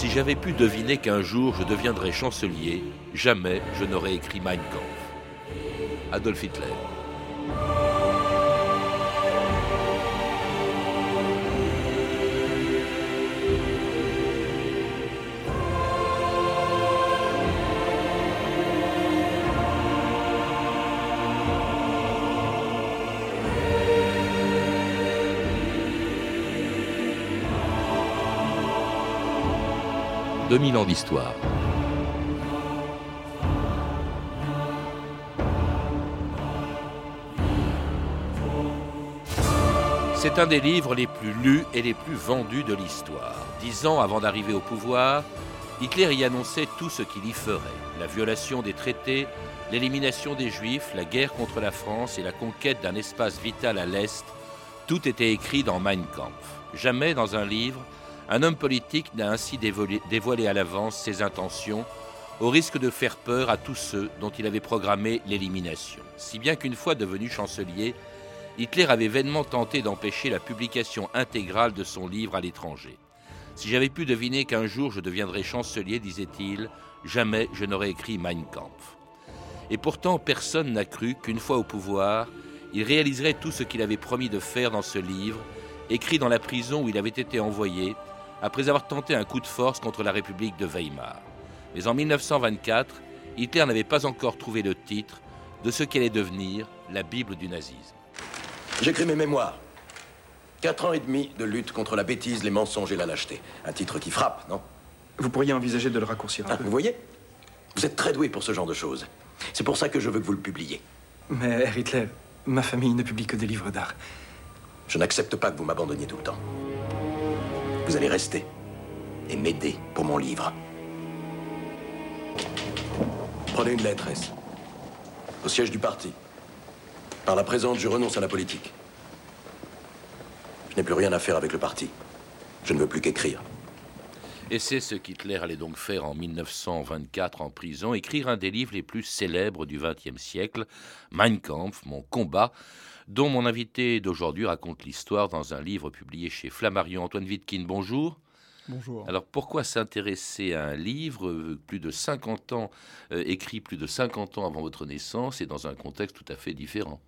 Si j'avais pu deviner qu'un jour je deviendrais chancelier, jamais je n'aurais écrit Mein Kampf. Adolf Hitler. 2000 ans d'histoire. C'est un des livres les plus lus et les plus vendus de l'histoire. Dix ans avant d'arriver au pouvoir, Hitler y annonçait tout ce qu'il y ferait. La violation des traités, l'élimination des Juifs, la guerre contre la France et la conquête d'un espace vital à l'Est, tout était écrit dans Mein Kampf. Jamais dans un livre, un homme politique n'a ainsi dévoilé, à l'avance ses intentions, au risque de faire peur à tous ceux dont il avait programmé l'élimination. Si bien qu'une fois devenu chancelier, Hitler avait vainement tenté d'empêcher la publication intégrale de son livre à l'étranger. Si j'avais pu deviner qu'un jour je deviendrais chancelier, disait-il, jamais je n'aurais écrit Mein Kampf. Et pourtant, personne n'a cru qu'une fois au pouvoir, il réaliserait tout ce qu'il avait promis de faire dans ce livre, écrit dans la prison où il avait été envoyé, après avoir tenté un coup de force contre la République de Weimar. Mais en 1924, Hitler n'avait pas encore trouvé le titre de ce qu'allait devenir la Bible du nazisme. J'écris mes mémoires. Quatre ans et demi de lutte contre la bêtise, les mensonges et la lâcheté. Un titre qui frappe, non? Vous pourriez envisager de le raccourcir un ah, Vous voyez? Vous êtes très doué pour ce genre de choses. C'est pour ça que je veux que vous le publiez. Mais Hitler, ma famille ne publie que des livres d'art. Je n'accepte pas que vous m'abandonniez tout le temps. Vous allez rester et m'aider pour mon livre. Prenez une lettre, S. Au siège du parti. Par la présente, je renonce à la politique. Je n'ai plus rien à faire avec le parti. Je ne veux plus qu'écrire. Et c'est ce qu'Hitler allait donc faire en 1924 en prison, écrire un des livres les plus célèbres du XXe siècle, Mein Kampf, mon combat, dont mon invité d'aujourd'hui raconte l'histoire dans un livre publié chez Flammarion. Antoine Wittkin, bonjour. Bonjour. Alors pourquoi s'intéresser à un livre euh, plus de 50 ans, euh, écrit plus de 50 ans avant votre naissance et dans un contexte tout à fait différent?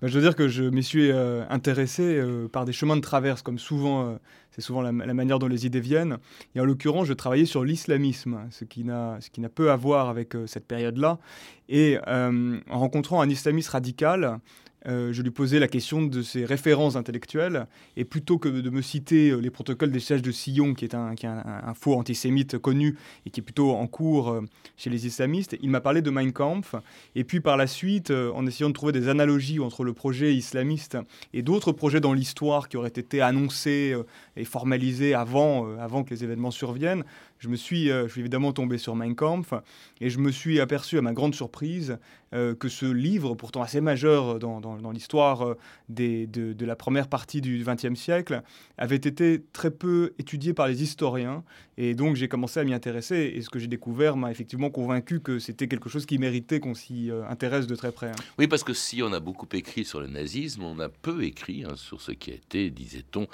Ben, Je veux dire que je m'y suis euh, intéressé par des chemins de traverse, comme souvent, c'est souvent la, manière dont les idées viennent. Et en l'occurrence, je travaillais sur l'islamisme, ce qui n'a peu à voir avec cette période-là. Et en rencontrant un islamiste radical, euh, je lui posais la question de ses références intellectuelles, et plutôt que de me citer euh, les protocoles des sièges de Sillon, qui est un, faux antisémite connu et qui est plutôt en cours euh, chez les islamistes, il m'a parlé de Mein Kampf, et puis par la suite, en essayant de trouver des analogies entre le projet islamiste et d'autres projets dans l'histoire qui auraient été annoncés et formalisés avant, avant que les événements surviennent, je me suis, je suis évidemment tombé sur Mein Kampf, et je me suis aperçu à ma grande surprise que ce livre, pourtant assez majeur dans dans, l'histoire euh, de, de, la première partie du XXe siècle, avait été très peu étudié par les historiens. Et donc j'ai commencé à m'y intéresser. Et ce que j'ai découvert m'a effectivement convaincu que c'était quelque chose qui méritait qu'on s'y euh, intéresse de très près. Hein. Oui, parce que si on a beaucoup écrit sur le nazisme, on a peu écrit hein, sur ce qui a été, disait-on,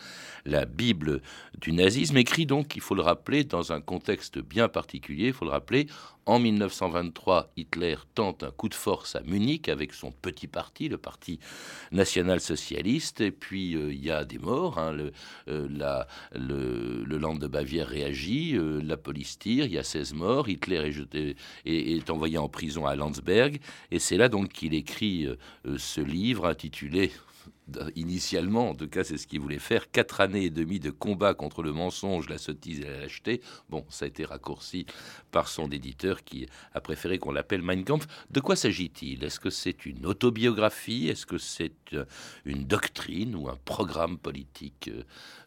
la Bible du nazisme, écrit donc, il faut le rappeler, dans un contexte bien particulier, il faut le rappeler, en 1923, Hitler tente un coup de force à Munich avec son petit parti, le Parti national-socialiste, et puis euh, il y a des morts. Hein, le, euh, le, Land de Bavière réagit, euh, la police tire, il y a 16 morts, Hitler est envoyé en prison à Landsberg, et c'est là donc qu'il écrit ce livre intitulé initialement, en tout cas, c'est ce qu'il voulait faire. Quatre années et demie de combat contre le mensonge, la sottise et la lâcheté. Bon, ça a été raccourci par son éditeur qui a préféré qu'on l'appelle Mein Kampf. De quoi s'agit-il? Est-ce que c'est une autobiographie? Est-ce que c'est euh, une doctrine ou un programme politique, euh,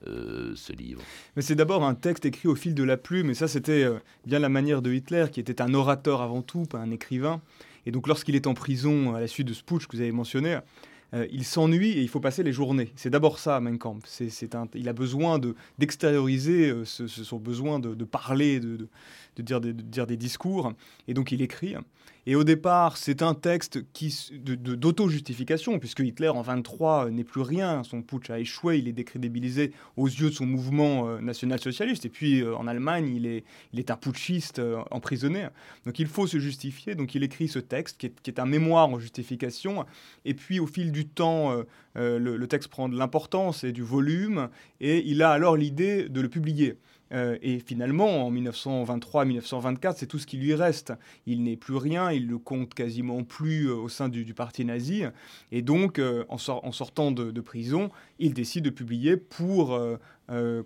euh, ce livre? Mais c'est d'abord un texte écrit au fil de la plume, et ça, c'était bien la manière de Hitler, qui était un orateur avant tout, pas un écrivain. Et donc, lorsqu'il est en prison à la suite de ce putsch que vous avez mentionné, euh, il s'ennuie et il faut passer les journées. C'est d'abord ça, Mein Kampf. C'est, un, il a besoin de, d'extérioriser euh, son besoin de, parler, de, dire des, dire des discours. Et donc il écrit. Et au départ, c'est un texte d'auto-justification, puisque Hitler en 23 n'est plus rien, son putsch a échoué, il est décrédibilisé aux yeux de son mouvement euh, national-socialiste, et puis euh, en Allemagne, il est, il est un putschiste euh, emprisonné. Donc il faut se justifier, donc il écrit ce texte qui est, un mémoire en justification, et puis au fil du temps, le texte prend de l'importance et du volume, et il a alors l'idée de le publier. Euh, et finalement, en 1923-1924, c'est tout ce qui lui reste. Il n'est plus rien, il ne compte quasiment plus euh, au sein du, parti nazi. Et donc, euh, en, sortant de, prison, il décide de publier pour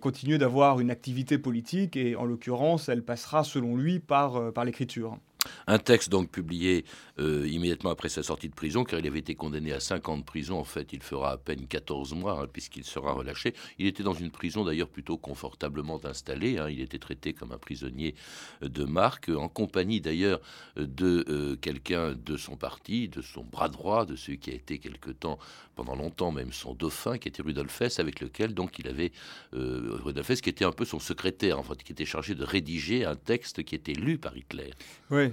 continuer d'avoir une activité politique. Et en l'occurrence, elle passera, selon lui, par l'écriture. Un texte donc publié euh, immédiatement après sa sortie de prison, car il avait été condamné à 5 ans de prison. En fait, il fera à peine 14 mois, hein, puisqu'il sera relâché. Il était dans une prison d'ailleurs plutôt confortablement installée. Hein. Il était traité comme un prisonnier euh, de marque, en compagnie d'ailleurs de euh, quelqu'un de son parti, de son bras droit, de celui qui a été quelque temps, pendant longtemps même, son dauphin, qui était Rudolf Hess, avec lequel donc il avait Rudolf Hess, qui était un peu son secrétaire, en fait, qui était chargé de rédiger un texte qui était lu par Hitler. Oui,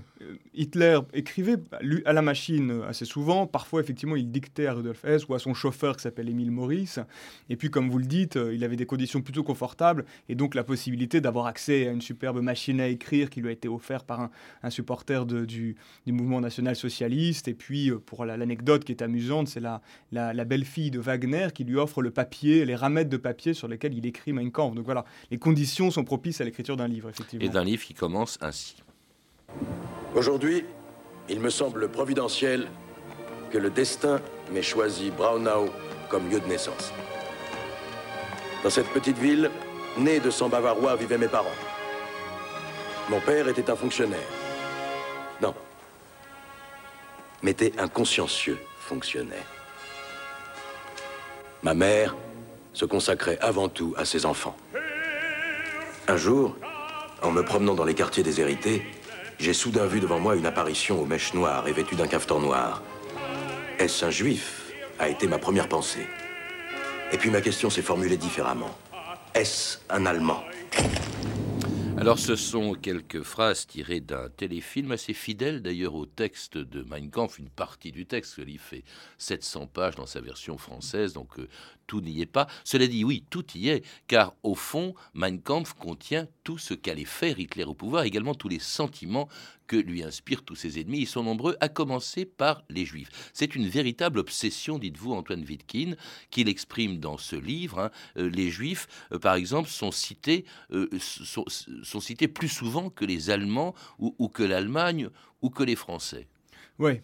Hitler écrivait à la machine assez souvent. Parfois, effectivement, il dictait à Rudolf Hess ou à son chauffeur qui s'appelle Émile Maurice. Et puis, comme vous le dites, euh, il avait des conditions plutôt confortables et donc la possibilité d'avoir accès à une superbe machine à écrire qui lui a été offerte par un, supporter du, mouvement national socialiste. Et puis, euh, pour l'anecdote qui est amusante, c'est la, la, belle-fille de Wagner qui lui offre le papier, les ramettes de papier sur lesquels il écrit Mein Kampf. Donc voilà, les conditions sont propices à l'écriture d'un livre, effectivement. Et d'un livre qui commence ainsi. Aujourd'hui, il me semble providentiel que le destin m'ait choisi Braunau comme lieu de naissance. Dans cette petite ville, née de sang bavarois, vivaient mes parents. Mon père était un fonctionnaire. Non. Mais était un consciencieux fonctionnaire. Ma mère se consacrait avant tout à ses enfants. Un jour, en me promenant dans les quartiers déshérités, j'ai soudain vu devant moi une apparition aux mèches noires et vêtue d'un cafetan noir. Est-ce un juif a été ma première pensée. Et puis ma question s'est formulée différemment. Est-ce un Allemand alors ce sont quelques phrases tirées d'un téléfilm assez fidèle d'ailleurs au texte de Mein Kampf, une partie du texte, il fait 700 pages dans sa version française, donc euh, tout n'y est pas. Cela dit, oui, tout y est, car au fond, Mein Kampf contient tout ce qu'allait faire Hitler au pouvoir, également tous les sentiments que lui inspirent tous ses ennemis. Ils sont nombreux, à commencer par les Juifs. C'est une véritable obsession, dites-vous, Antoine Wittkin, qu'il exprime dans ce livre. Hein. Euh, les Juifs, euh, par exemple, sont cités, euh, sont, cités plus souvent que les Allemands ou, que l'Allemagne ou que les Français. Oui,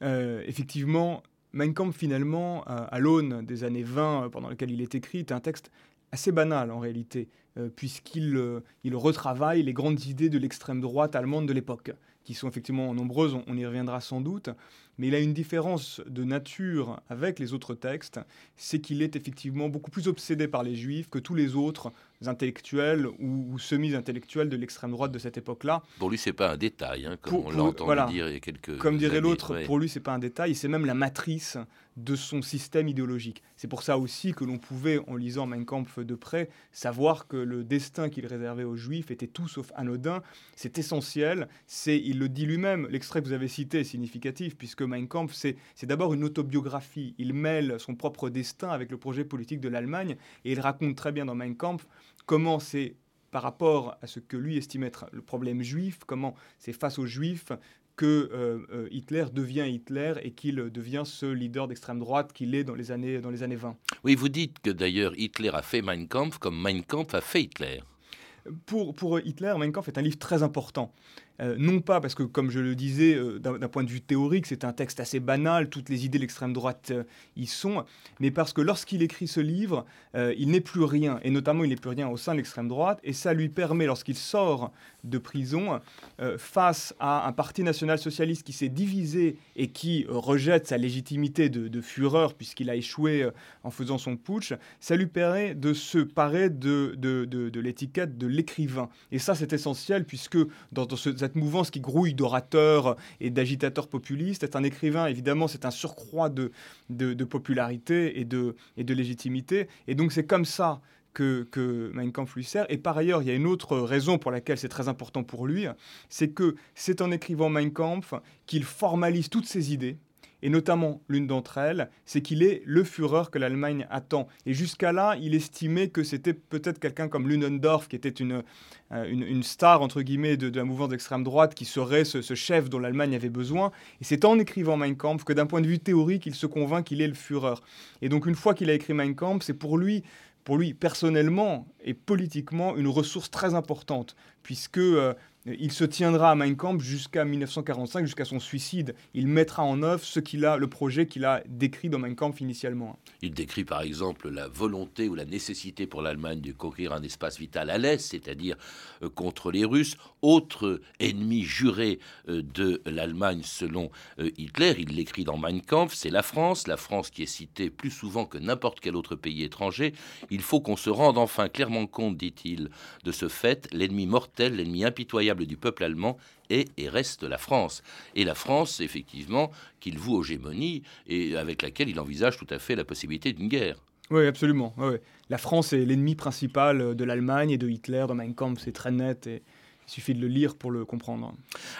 effectivement, Mein Kampf, finalement, à l'aune des années 20 pendant lesquelles il est écrit, est un texte assez banal en réalité, puisqu'il il retravaille les grandes idées de l'extrême droite allemande de l'époque qui sont effectivement nombreuses, on, y reviendra sans doute, mais il a une différence de nature avec les autres textes, c'est qu'il est effectivement beaucoup plus obsédé par les juifs que tous les autres intellectuels ou, semi-intellectuels de l'extrême droite de cette époque-là. Pour lui, c'est pas un détail, hein, comme on l'a entendu dire il y a quelques Comme dirait l'autre, pour lui, c'est pas un détail, c'est même la matrice de son système idéologique. C'est pour ça aussi que l'on pouvait, en lisant Mein Kampf de près, savoir que le destin qu'il réservait aux Juifs était tout sauf anodin. C'est essentiel. C'est, il le dit lui-même. L'extrait que vous avez cité est significatif puisque Mein Kampf, c'est, c'est d'abord une autobiographie. Il mêle son propre destin avec le projet politique de l'Allemagne et il raconte très bien dans Mein Kampf comment c'est par rapport à ce que lui estime être le problème juif, comment c'est face aux juifs que euh, euh, Hitler devient Hitler et qu'il devient ce leader d'extrême droite qu'il est dans les, années, dans les années 20. Oui, vous dites que d'ailleurs Hitler a fait Mein Kampf comme Mein Kampf a fait Hitler. Pour, pour Hitler, Mein Kampf est un livre très important. Euh, non pas parce que, comme je le disais, euh, d'un point de vue théorique, c'est un texte assez banal, toutes les idées de l'extrême droite euh, y sont, mais parce que lorsqu'il écrit ce livre, il n'est plus rien, et notamment il n'est plus rien au sein de l'extrême droite, et ça lui permet, lorsqu'il sort de prison, face à un parti national-socialiste qui s'est divisé et qui rejette sa légitimité de, Führer, puisqu'il a échoué en faisant son putsch, ça lui permet de se parer de l'étiquette de l'écrivain. Et ça, c'est essentiel, puisque dans, dans ce, cette mouvance qui grouille d'orateurs et d'agitateurs populistes. Est un écrivain, évidemment, c'est un surcroît de, popularité et de, légitimité. Et donc c'est comme ça que Mein Kampf lui sert. Et par ailleurs, il y a une autre raison pour laquelle c'est très important pour lui, c'est que c'est en écrivant Mein Kampf qu'il formalise toutes ses idées, et notamment l'une d'entre elles, c'est qu'il est le Führer que l'Allemagne attend. Et jusqu'à là, il estimait que c'était peut-être quelqu'un comme Ludendorff, qui était une, euh, une, star, entre guillemets, de, la mouvance d'extrême droite, qui serait ce, chef dont l'Allemagne avait besoin. Et c'est en écrivant Mein Kampf que d'un point de vue théorique, il se convainc qu'il est le Führer. Et donc une fois qu'il a écrit Mein Kampf, c'est pour lui pour lui personnellement et politiquement une ressource très importante, puisque euh, il se tiendra à Mein Kampf jusqu'à 1945, jusqu'à son suicide. Il mettra en œuvre ce qu'il a, le projet qu'il a décrit dans Mein Kampf initialement. Il décrit par exemple la volonté ou la nécessité pour l'Allemagne de conquérir un espace vital à l'Est, c'est-à-dire euh, contre les Russes. Autre ennemi juré euh, de l'Allemagne selon euh, Hitler, il l'écrit dans Mein Kampf, c'est la France, la France qui est citée plus souvent que n'importe quel autre pays étranger. Il faut qu'on se rende enfin clairement compte, dit-il, de ce fait, l'ennemi mortel, l'ennemi impitoyable du peuple allemand est et reste la France. Et la France, effectivement, qu'il voue aux gémonies et avec laquelle il envisage tout à fait la possibilité d'une guerre. Oui, absolument. La France est l'ennemi principal de l'Allemagne et de Hitler. Dans Mein Kampf, c'est très net et il suffit de le lire pour le comprendre.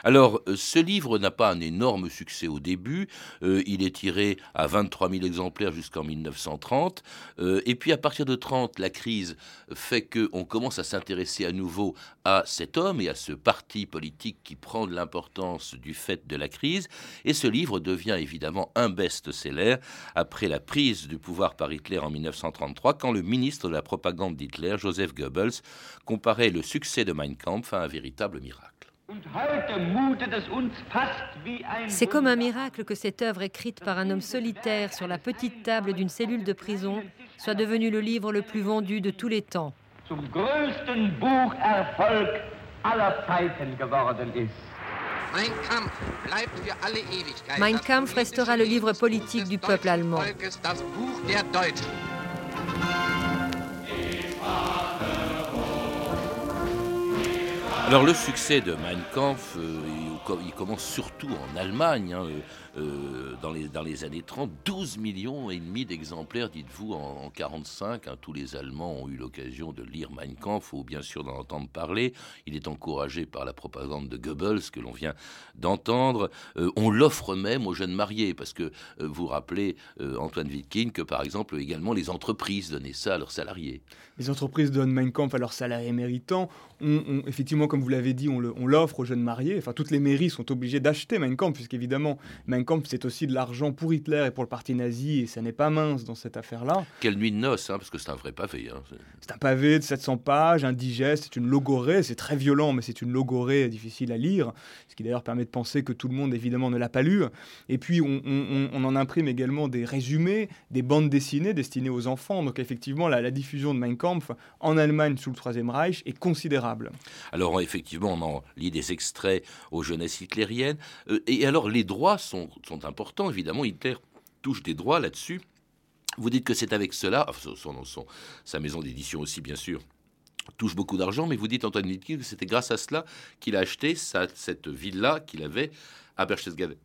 Alors, euh, ce livre n'a pas un énorme succès au début. Euh, il est tiré à 23 000 exemplaires jusqu'en 1930. Euh, et puis, à partir de 30, la crise fait qu'on commence à s'intéresser à nouveau à cet homme et à ce parti politique qui prend de l'importance du fait de la crise. Et ce livre devient évidemment un best-seller après la prise du pouvoir par Hitler en 1933, quand le ministre de la propagande d'Hitler, Joseph Goebbels, comparait le succès de Mein Kampf à un véritable miracle. C'est comme un miracle que cette œuvre écrite par un homme solitaire sur la petite table d'une cellule de prison soit devenue le livre le plus vendu de tous les temps. Mein Kampf restera le livre politique du peuple allemand. Alors le succès de Mein Kampf, euh, il commence surtout en Allemagne. Hein, euh, euh, dans, les, dans les années 30, 12 millions et demi d'exemplaires, dites-vous, en, 1945. 45. Hein, tous les Allemands ont eu l'occasion de lire Mein Kampf ou bien sûr d'en entendre parler. Il est encouragé par la propagande de Goebbels que l'on vient d'entendre. On l'offre même aux jeunes mariés parce que vous rappelez, Antoine Wittgen, que par exemple également les entreprises donnaient ça à leurs salariés. Les entreprises donnent Mein Kampf à leurs salariés méritants. On, effectivement, comme vous l'avez dit, on l'offre aux jeunes mariés. Enfin, toutes les mairies sont obligées d'acheter Mein Kampf, puisqu'évidemment, Mein c'est aussi de l'argent pour Hitler et pour le parti nazi, et ça n'est pas mince dans cette affaire-là. Quelle nuit de noces, hein, parce que c'est un vrai pavé. Hein. C'est un pavé de 700 pages, indigeste, c'est une logorée, c'est très violent, mais c'est une logorée difficile à lire, ce qui d'ailleurs permet de penser que tout le monde, évidemment, ne l'a pas lu. Et puis, on, en imprime également des résumés, des bandes dessinées destinées aux enfants. Donc, effectivement, la, la diffusion de Mein Kampf en Allemagne sous le Troisième Reich est considérable. Alors, effectivement, on en lit des extraits aux jeunesses hitlériennes. Euh, et alors, les droits sont sont importants. Évidemment, Hitler touche des droits là-dessus. Vous dites que c'est avec cela, son, son, sa maison d'édition aussi, bien sûr, touche beaucoup d'argent, mais vous dites, Antoine Hitler, que c'était grâce à cela qu'il a acheté cette villa qu'il avait à Berchtesgaden.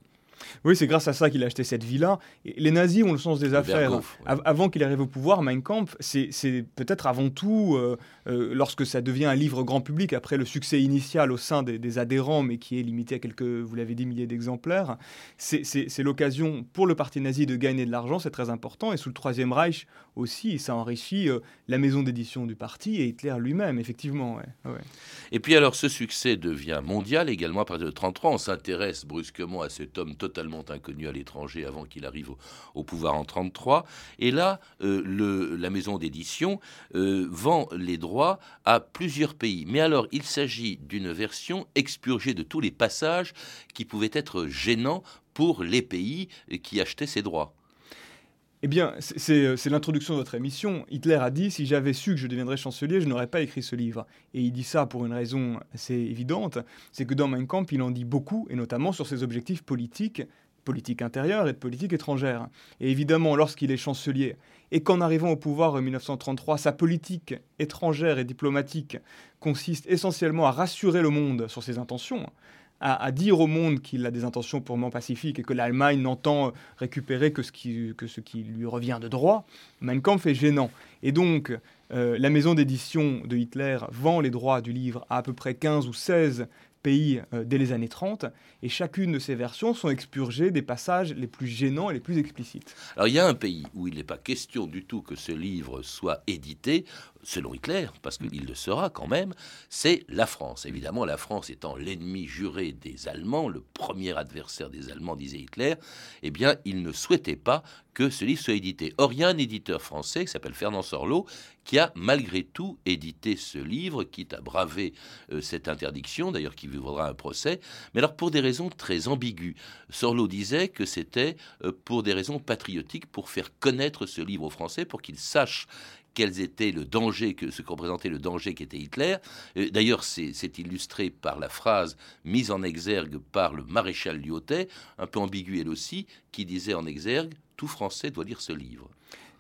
Oui, c'est grâce à ça qu'il a acheté cette villa. les nazis ont le sens des affaires. Avant qu'il arrive au pouvoir, Mein Kampf, c'est peut-être avant tout, euh, euh, lorsque ça devient un livre grand public, après le succès initial au sein des, adhérents, mais qui est limité à quelques, vous l'avez dit, milliers d'exemplaires, c'est l'occasion pour le parti nazi de gagner de l'argent, c'est très important. Et sous le Troisième Reich aussi, ça enrichit euh, la maison d'édition du parti et Hitler lui-même, effectivement. Et puis alors, ce succès devient mondial également à partir de 1933. On s'intéresse brusquement à cet homme totalement totalement inconnu à l'étranger avant qu'il arrive au, pouvoir en 33. Et là, euh, la maison d'édition euh, vend les droits à plusieurs pays. Mais alors, il s'agit d'une version expurgée de tous les passages qui pouvaient être gênants pour les pays qui achetaient ces droits. Eh bien, c'est l'introduction de votre émission. Hitler a dit Si j'avais su que je deviendrais chancelier, je n'aurais pas écrit ce livre. Et il dit ça pour une raison assez évidente c'est que dans Mein Kampf, il en dit beaucoup, et notamment sur ses objectifs politiques, politique intérieure et de politique étrangère. Et évidemment, lorsqu'il est chancelier, et qu'en arrivant au pouvoir en 1933, sa politique étrangère et diplomatique consiste essentiellement à rassurer le monde sur ses intentions, à, dire au monde qu'il a des intentions purement pacifiques et que l'Allemagne n'entend récupérer que ce, qui, que ce qui lui revient de droit, Mein Kampf est gênant. Et donc, euh, la maison d'édition de Hitler vend les droits du livre à à peu près 15 ou 16 pays euh, dès les années 30, et chacune de ces versions sont expurgées des passages les plus gênants et les plus explicites. Alors il y a un pays où il n'est pas question du tout que ce livre soit édité, selon Hitler, parce qu'il le sera quand même, c'est la France. Évidemment, la France étant l'ennemi juré des Allemands, le premier adversaire des Allemands, disait Hitler, eh bien, il ne souhaitait pas que ce livre soit édité. Or, il y a un éditeur français qui s'appelle Fernand Sorlot qui a malgré tout édité ce livre, quitte à braver euh, cette interdiction, d'ailleurs qui vivra un procès, mais alors pour des raisons très ambiguës. Sorlot disait que c'était euh, pour des raisons patriotiques, pour faire connaître ce livre aux Français, pour qu'ils sachent quels étaient le danger, que, ce que représentait le danger qu'était Hitler. Euh, d'ailleurs, c'est illustré par la phrase mise en exergue par le maréchal Lyotet, un peu ambiguë elle aussi, qui disait en exergue Tout Français doit lire ce livre.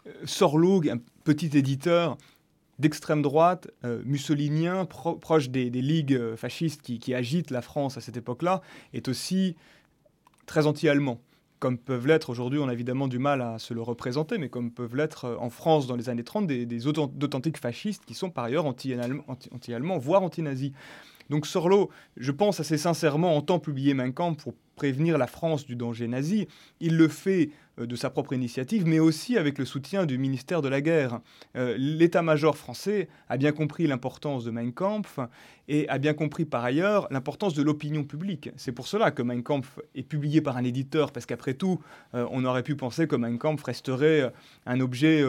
Euh, Sorloug, un petit éditeur d'extrême droite, euh, mussolinien, proche des, ligues fascistes qui, qui agitent la France à cette époque-là, est aussi très anti-allemand comme peuvent l'être aujourd'hui, on a évidemment du mal à se le représenter, mais comme peuvent l'être euh, en France dans les années 30 des, d'authentiques fascistes qui sont par ailleurs anti-allemands, voire anti-nazis. Donc Sorlo, je pense assez sincèrement, entend publier Mein Kampf pour prévenir la France du danger nazi. Il le fait de sa propre initiative, mais aussi avec le soutien du ministère de la Guerre. Euh, l'état-major français a bien compris l'importance de Mein Kampf et a bien compris par ailleurs l'importance de l'opinion publique. C'est pour cela que Mein Kampf est publié par un éditeur, parce qu'après tout, euh, on aurait pu penser que Mein Kampf resterait un objet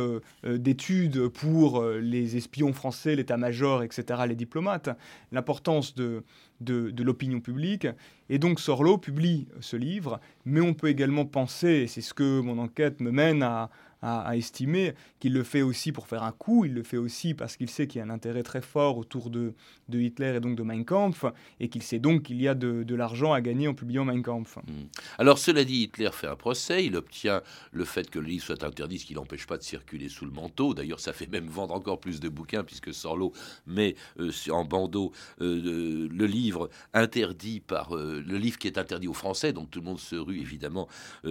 d'étude pour les espions français, l'état-major, etc., les diplomates. L'importance de, de, l'opinion publique. Et donc Sorlo publie ce livre, mais on peut également penser, et c'est ce que mon enquête me mène à, à, estimer qu'il le fait aussi pour faire un coup, il le fait aussi parce qu'il sait qu'il y a un intérêt très fort autour de, de Hitler et donc de Mein Kampf, et qu'il sait donc qu'il y a de, l'argent à gagner en publiant Mein Kampf. Hmm. Alors cela dit, Hitler fait un procès, il obtient le fait que le livre soit interdit, ce qui n'empêche pas de circuler sous le manteau. D'ailleurs, ça fait même vendre encore plus de bouquins, puisque Sorlo met euh, en bandeau euh, le livre interdit par euh, le livre qui est interdit aux Français, donc tout le monde se rue évidemment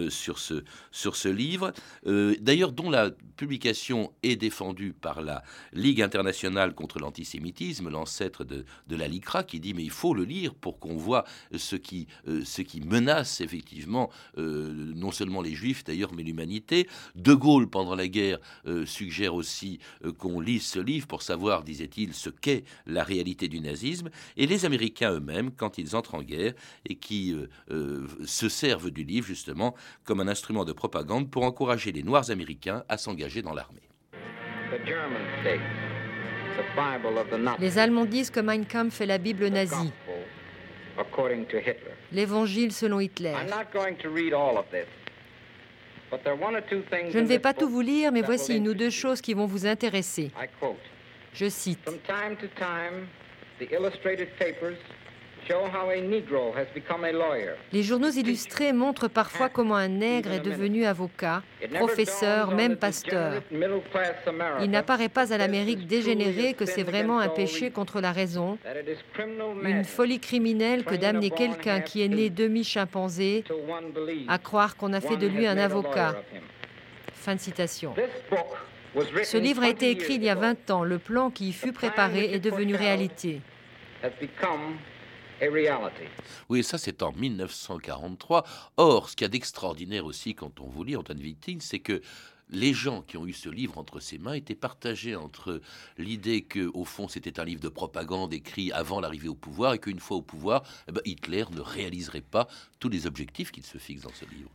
sur, ce, sur ce livre. D'ailleurs, dont la publication est défendue par la Ligue internationale contre l'antisémitisme, l'ancêtre de, la LICRA, qui dit mais il faut le lire pour qu'on voit ce qui, euh, ce qui menace effectivement euh, non seulement les juifs d'ailleurs, mais l'humanité. De Gaulle, pendant la guerre, euh, suggère aussi qu'on lise ce livre pour savoir, disait-il, ce qu'est la réalité du nazisme. Et les Américains eux-mêmes, quand ils entrent en guerre et qui se servent du livre justement comme un instrument de propagande pour encourager les Noirs américains à s'engager dans l'armée. Les Allemands disent que Mein Kampf est la Bible nazie, l'évangile selon Hitler. Je ne vais pas tout vous lire, mais voici une ou deux choses qui vont vous intéresser. Je cite. Les journaux illustrés montrent parfois comment un nègre est devenu avocat, professeur, même pasteur. Il n'apparaît pas à l'Amérique dégénérée que c'est vraiment un péché contre la raison, une folie criminelle que d'amener quelqu'un qui est né demi-chimpanzé à croire qu'on a fait de lui un avocat. Fin de citation. Ce livre a été écrit il y a 20 ans. Le plan qui y fut préparé est devenu réalité. Oui, ça c'est en 1943. Or, ce qu'il y a d'extraordinaire aussi quand on vous lit Antoine Victine, c'est que les gens qui ont eu ce livre entre ses mains étaient partagés entre l'idée que, au fond, c'était un livre de propagande écrit avant l'arrivée au pouvoir et qu'une fois au pouvoir, eh ben, Hitler ne réaliserait pas tous les objectifs qu'il se fixe dans ce livre.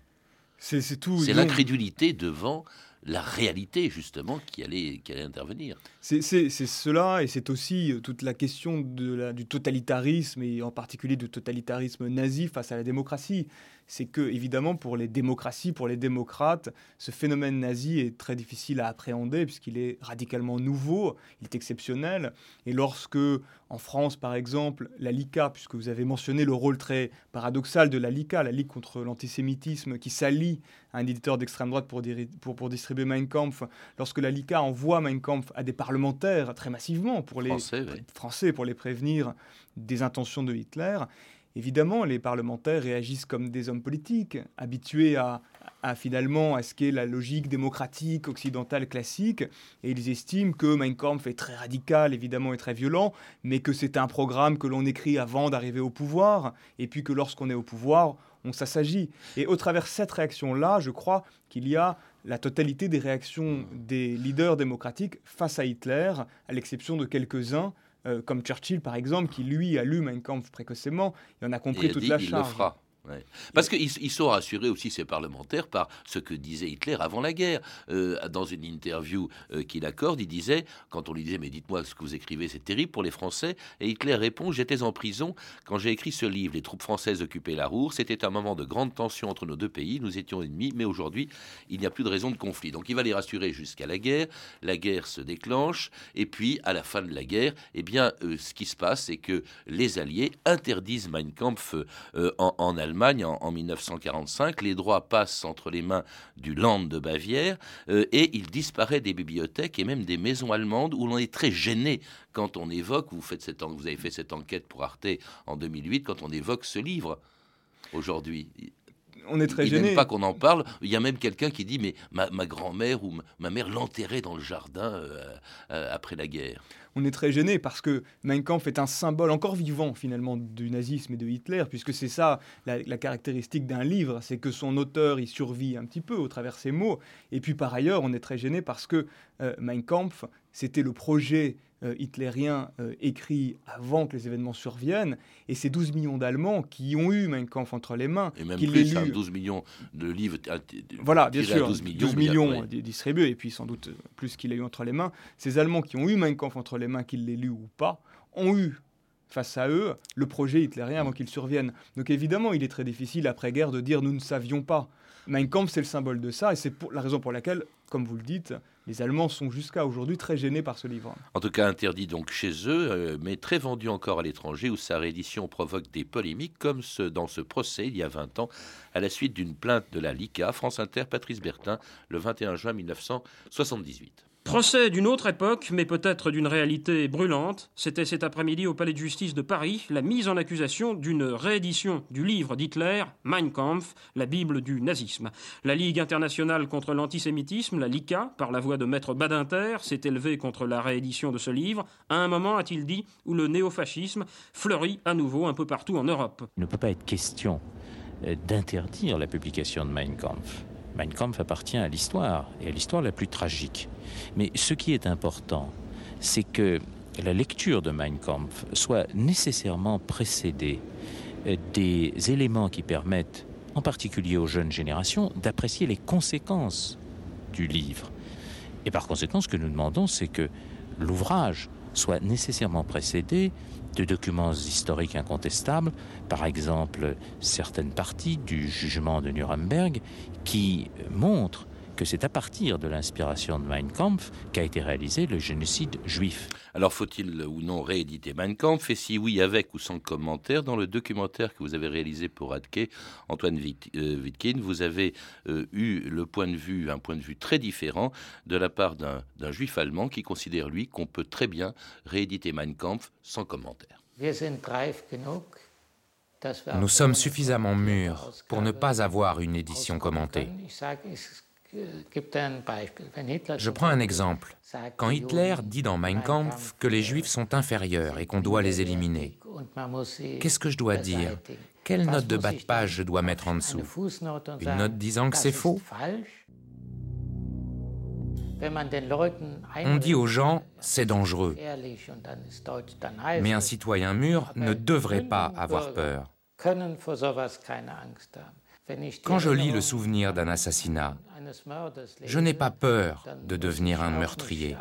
C'est tout. C'est l'incrédulité devant la réalité justement qui allait, intervenir. C'est cela, et c'est aussi euh, toute la question du totalitarisme, et en particulier du totalitarisme nazi face à la démocratie c'est que, évidemment, pour les démocraties, pour les démocrates, ce phénomène nazi est très difficile à appréhender puisqu'il est radicalement nouveau, il est exceptionnel. Et lorsque, en France, par exemple, la LICA, puisque vous avez mentionné le rôle très paradoxal de la LICA, la Ligue contre l'antisémitisme, qui s'allie un éditeur d'extrême droite pour, pour, pour, distribuer Mein Kampf, lorsque la LICA envoie Mein Kampf à des parlementaires très massivement pour les Français, Français pour les prévenir des intentions de Hitler, évidemment, les parlementaires réagissent comme des hommes politiques, habitués à, finalement à ce qu'est la logique démocratique occidentale classique, et ils estiment que Mein Kampf est très radical, évidemment, et très violent, mais que c'est un programme que l'on écrit avant d'arriver au pouvoir, et puis que lorsqu'on est au pouvoir, on s'assagit. Et au travers de cette réaction-là, je crois qu'il y a la totalité des réactions des leaders démocratiques face à Hitler, à l'exception de quelques-uns, euh, comme Churchill par exemple, qui lui a lu Mein Kampf précocement et en a compris toute la charge. Parce qu'ils sont rassurés aussi, ces parlementaires, par ce que disait Hitler avant la guerre. Euh, dans une interview euh, qu'il accorde, il disait, quand on lui disait, mais dites-moi ce que vous écrivez, c'est terrible pour les Français, et Hitler répond, j'étais en prison quand j'ai écrit ce livre, les troupes françaises occupaient la Roure, c'était un moment de grande tension entre nos deux pays, nous étions ennemis, mais aujourd'hui, il n'y a plus de raison de conflit. Donc il va les rassurer jusqu'à la guerre, la guerre se déclenche, et puis à la fin de la guerre, eh bien, euh, ce qui se passe, c'est que les Alliés interdisent Mein Kampf en Allemagne, en, 1945. Les droits passent entre les mains du Land de Bavière euh, et il disparaît des bibliothèques et même des maisons allemandes où l'on est très gêné quand on évoque, vous, faites vous avez fait cette enquête pour Arte en 2008, quand on évoque ce livre aujourd'hui on est très gêné. pas qu'on en parle. Il y a même quelqu'un qui dit mais ma, grand-mère ou ma, mère l'enterrait dans le jardin euh, euh, après la guerre on est très gêné parce que Mein Kampf est un symbole encore vivant finalement du nazisme et de Hitler, puisque c'est ça la, caractéristique d'un livre, c'est que son auteur y survit un petit peu au travers ses mots. Et puis par ailleurs, on est très gêné parce que euh, Mein Kampf, c'était le projet euh, hitlérien euh, écrit avant que les événements surviennent, et c'est 12 millions d'Allemands qui ont eu Mein Kampf entre les mains. Et même qui plus, 12 millions de livres Voilà, bien sûr, 12 millions, 12 millions distribués, et puis sans doute plus qu'il a eu entre les mains. Ces Allemands qui ont eu Mein Kampf entre les mains, qu'ils l'aient lu ou pas, ont eu face à eux le projet hitlérien avant qu'il survienne. Donc évidemment, il est très difficile après-guerre de dire nous ne savions pas. Mein Kampf, c'est le symbole de ça, et c'est la raison pour laquelle, comme vous le dites, les Allemands sont jusqu'à aujourd'hui très gênés par ce livre. En tout cas, interdit donc chez eux, euh, mais très vendu encore à l'étranger, où sa réédition provoque des polémiques, comme ce, dans ce procès il y a 20 ans, à la suite d'une plainte de la LICA, France Inter, Patrice Bertin, le 21 juin 1978. Procès d'une autre époque, mais peut-être d'une réalité brûlante, c'était cet après-midi au Palais de justice de Paris la mise en accusation d'une réédition du livre d'Hitler, Mein Kampf, la Bible du nazisme. La Ligue internationale contre l'antisémitisme, la LICA, par la voix de Maître Badinter, s'est élevée contre la réédition de ce livre, à un moment, a-t-il dit, où le néofascisme fleurit à nouveau un peu partout en Europe. Il ne peut pas être question euh, d'interdire la publication de Mein Kampf. Mein Kampf appartient à l'histoire, et à l'histoire la plus tragique. Mais ce qui est important, c'est que la lecture de Mein Kampf soit nécessairement précédée euh, des éléments qui permettent, en particulier aux jeunes générations, d'apprécier les conséquences du livre. Et par conséquent, ce que nous demandons, c'est que l'ouvrage soit nécessairement précédé de documents historiques incontestables, par exemple certaines parties du jugement de Nuremberg, qui montrent que c'est à partir de l'inspiration de Mein Kampf qu'a été réalisé le génocide juif. Alors faut-il ou non rééditer Mein Kampf? Et si oui, avec ou sans commentaire, dans le documentaire que vous avez réalisé pour Adke, Antoine euh, Wittkin, vous avez euh, eu le point de vue, un point de vue très différent de la part d'un juif allemand qui considère, lui, qu'on peut très bien rééditer Mein Kampf sans commentaire. Nous sommes suffisamment mûrs pour ne pas avoir une édition commentée. Je prends un exemple. Quand Hitler dit dans Mein Kampf que les Juifs sont inférieurs et qu'on doit les éliminer, qu'est-ce que je dois dire? Quelle note de bas de page je dois mettre en dessous? Une note disant que c'est faux? on dit aux gens, c'est dangereux. Mais un citoyen mûr ne devrait pas avoir peur. Quand je lis le souvenir d'un assassinat, je n'ai pas peur de devenir un meurtrier.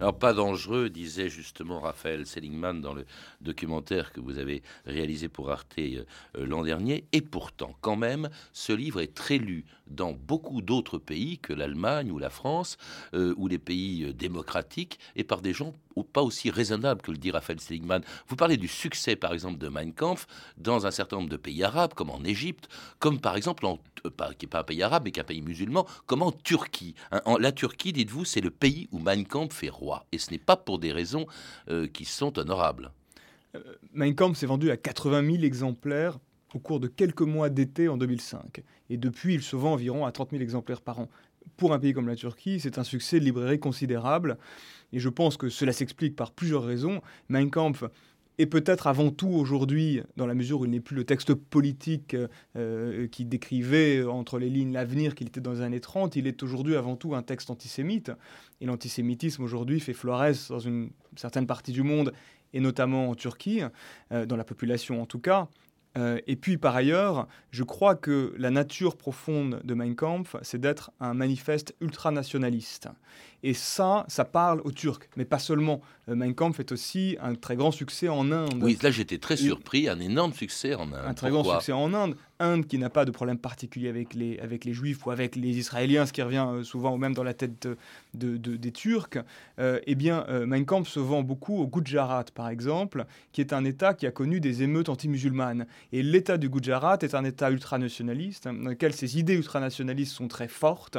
Alors pas dangereux, disait justement Raphaël Seligman dans le documentaire que vous avez réalisé pour Arte euh, l'an dernier. Et pourtant, quand même, ce livre est très lu dans beaucoup d'autres pays que l'Allemagne ou la France, euh, ou les pays euh, démocratiques, et par des gens pas aussi raisonnables que le dit Raphaël Seligman. Vous parlez du succès, par exemple, de Mein Kampf dans un certain nombre de pays arabes, comme en Égypte, comme par exemple, en, qui n'est pas un pays arabe, mais qui est un pays musulman, comme en Turquie. Hein, la Turquie, dites-vous, c'est le pays où Mein Kampf est roi. Et ce n'est pas pour des raisons qui sont honorables. Mein Kampf s'est vendu à 80 000 exemplaires au cours de quelques mois d'été en 2005. Et depuis, il se vend environ à 30 000 exemplaires par an. Pour un pays comme la Turquie, c'est un succès de librairie considérable. Et je pense que cela s'explique par plusieurs raisons. Mein Kampf est peut-être avant tout aujourd'hui, dans la mesure où il n'est plus le texte politique euh, qui décrivait entre les lignes l'avenir qu'il était dans les années 30, il est aujourd'hui avant tout un texte antisémite. Et l'antisémitisme aujourd'hui fait florès dans une certaine partie du monde, et notamment en Turquie, euh, dans la population en tout cas. Euh, et puis par ailleurs, je crois que la nature profonde de Mein Kampf, c'est d'être un manifeste ultranationaliste. Et ça, ça parle aux Turcs, mais pas seulement. Euh, mein Kampf est aussi un très grand succès en Inde. Oui, là j'étais très surpris, un énorme succès en Inde. Un très grand succès en Inde. Inde qui n'a pas de problème particulier avec les, avec les Juifs ou avec les Israéliens, ce qui revient euh, souvent même dans la tête de, des Turcs. Euh, eh bien, Mein Kampf se vend beaucoup au Gujarat, par exemple, qui est un État qui a connu des émeutes anti-musulmanes. Et l'État du Gujarat est un État ultranationaliste, dans lequel ses idées ultranationalistes sont très fortes.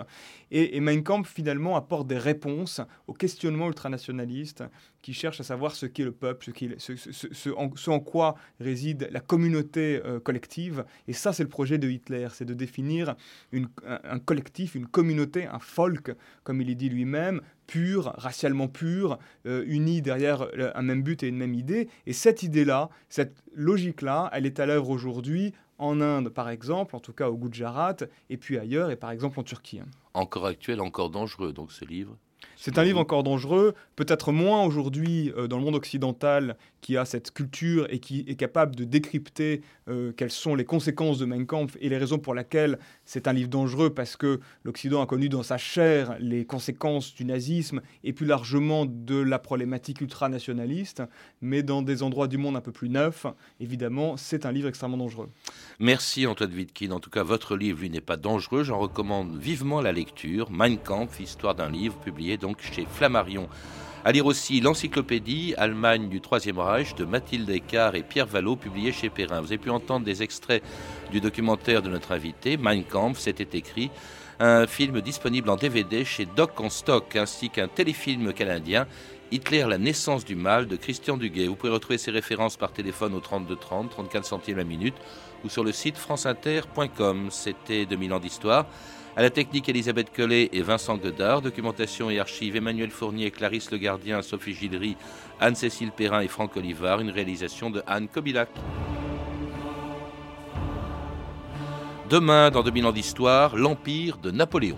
Et, Mein Kampf, finalement, apporte des réponse au questionnement ultranationaliste qui cherche à savoir ce qu'est le peuple, ce, en, quoi réside la communauté euh, collective. Et ça, c'est le projet de Hitler, c'est de définir un, collectif, une communauté, un folk, comme il est dit lui-même, pur, racialement pur, euh, uni derrière un même but et une même idée. Et cette idée-là, cette logique-là, elle est à l'œuvre aujourd'hui en Inde, par exemple, en tout cas au Gujarat, et puis ailleurs, et par exemple en Turquie. Encore actuel, encore dangereux, donc ce livre? C'est un livre encore dangereux, peut-être moins aujourd'hui euh, dans le monde occidental qui a cette culture et qui est capable de décrypter euh, quelles sont les conséquences de Mein Kampf et les raisons pour lesquelles c'est un livre dangereux parce que l'Occident a connu dans sa chair les conséquences du nazisme et plus largement de la problématique ultranationaliste, mais dans des endroits du monde un peu plus neufs, évidemment, c'est un livre extrêmement dangereux. Merci Antoine Wittkin. En tout cas, votre livre, lui, n'est pas dangereux. J'en recommande vivement la lecture. Mein Kampf, histoire d'un livre, publié chez Flammarion. À lire aussi l'encyclopédie Allemagne du Troisième Reich de Mathilde Eckhart et Pierre Vallot, publié chez Perrin. Vous avez pu entendre des extraits du documentaire de notre invité, Mein Kampf, c'était écrit. Un film disponible en DVD chez Doc en stock, ainsi qu'un téléfilm canadien, Hitler, la naissance du mal, de Christian Duguay. Vous pouvez retrouver ces références par téléphone au 32 30, 34 centimes la minute, ou sur le site franceinter.com. C'était 2000 ans d'histoire. À la technique, Elisabeth Collet et Vincent Godard. Documentation et archives, Emmanuel Fournier, Clarisse Le Gardien, Sophie Gildery, Anne-Cécile Perrin et Franck Olivard. Une réalisation de Anne Kobilac. Demain, dans 2000 ans d'histoire, l'Empire de Napoléon.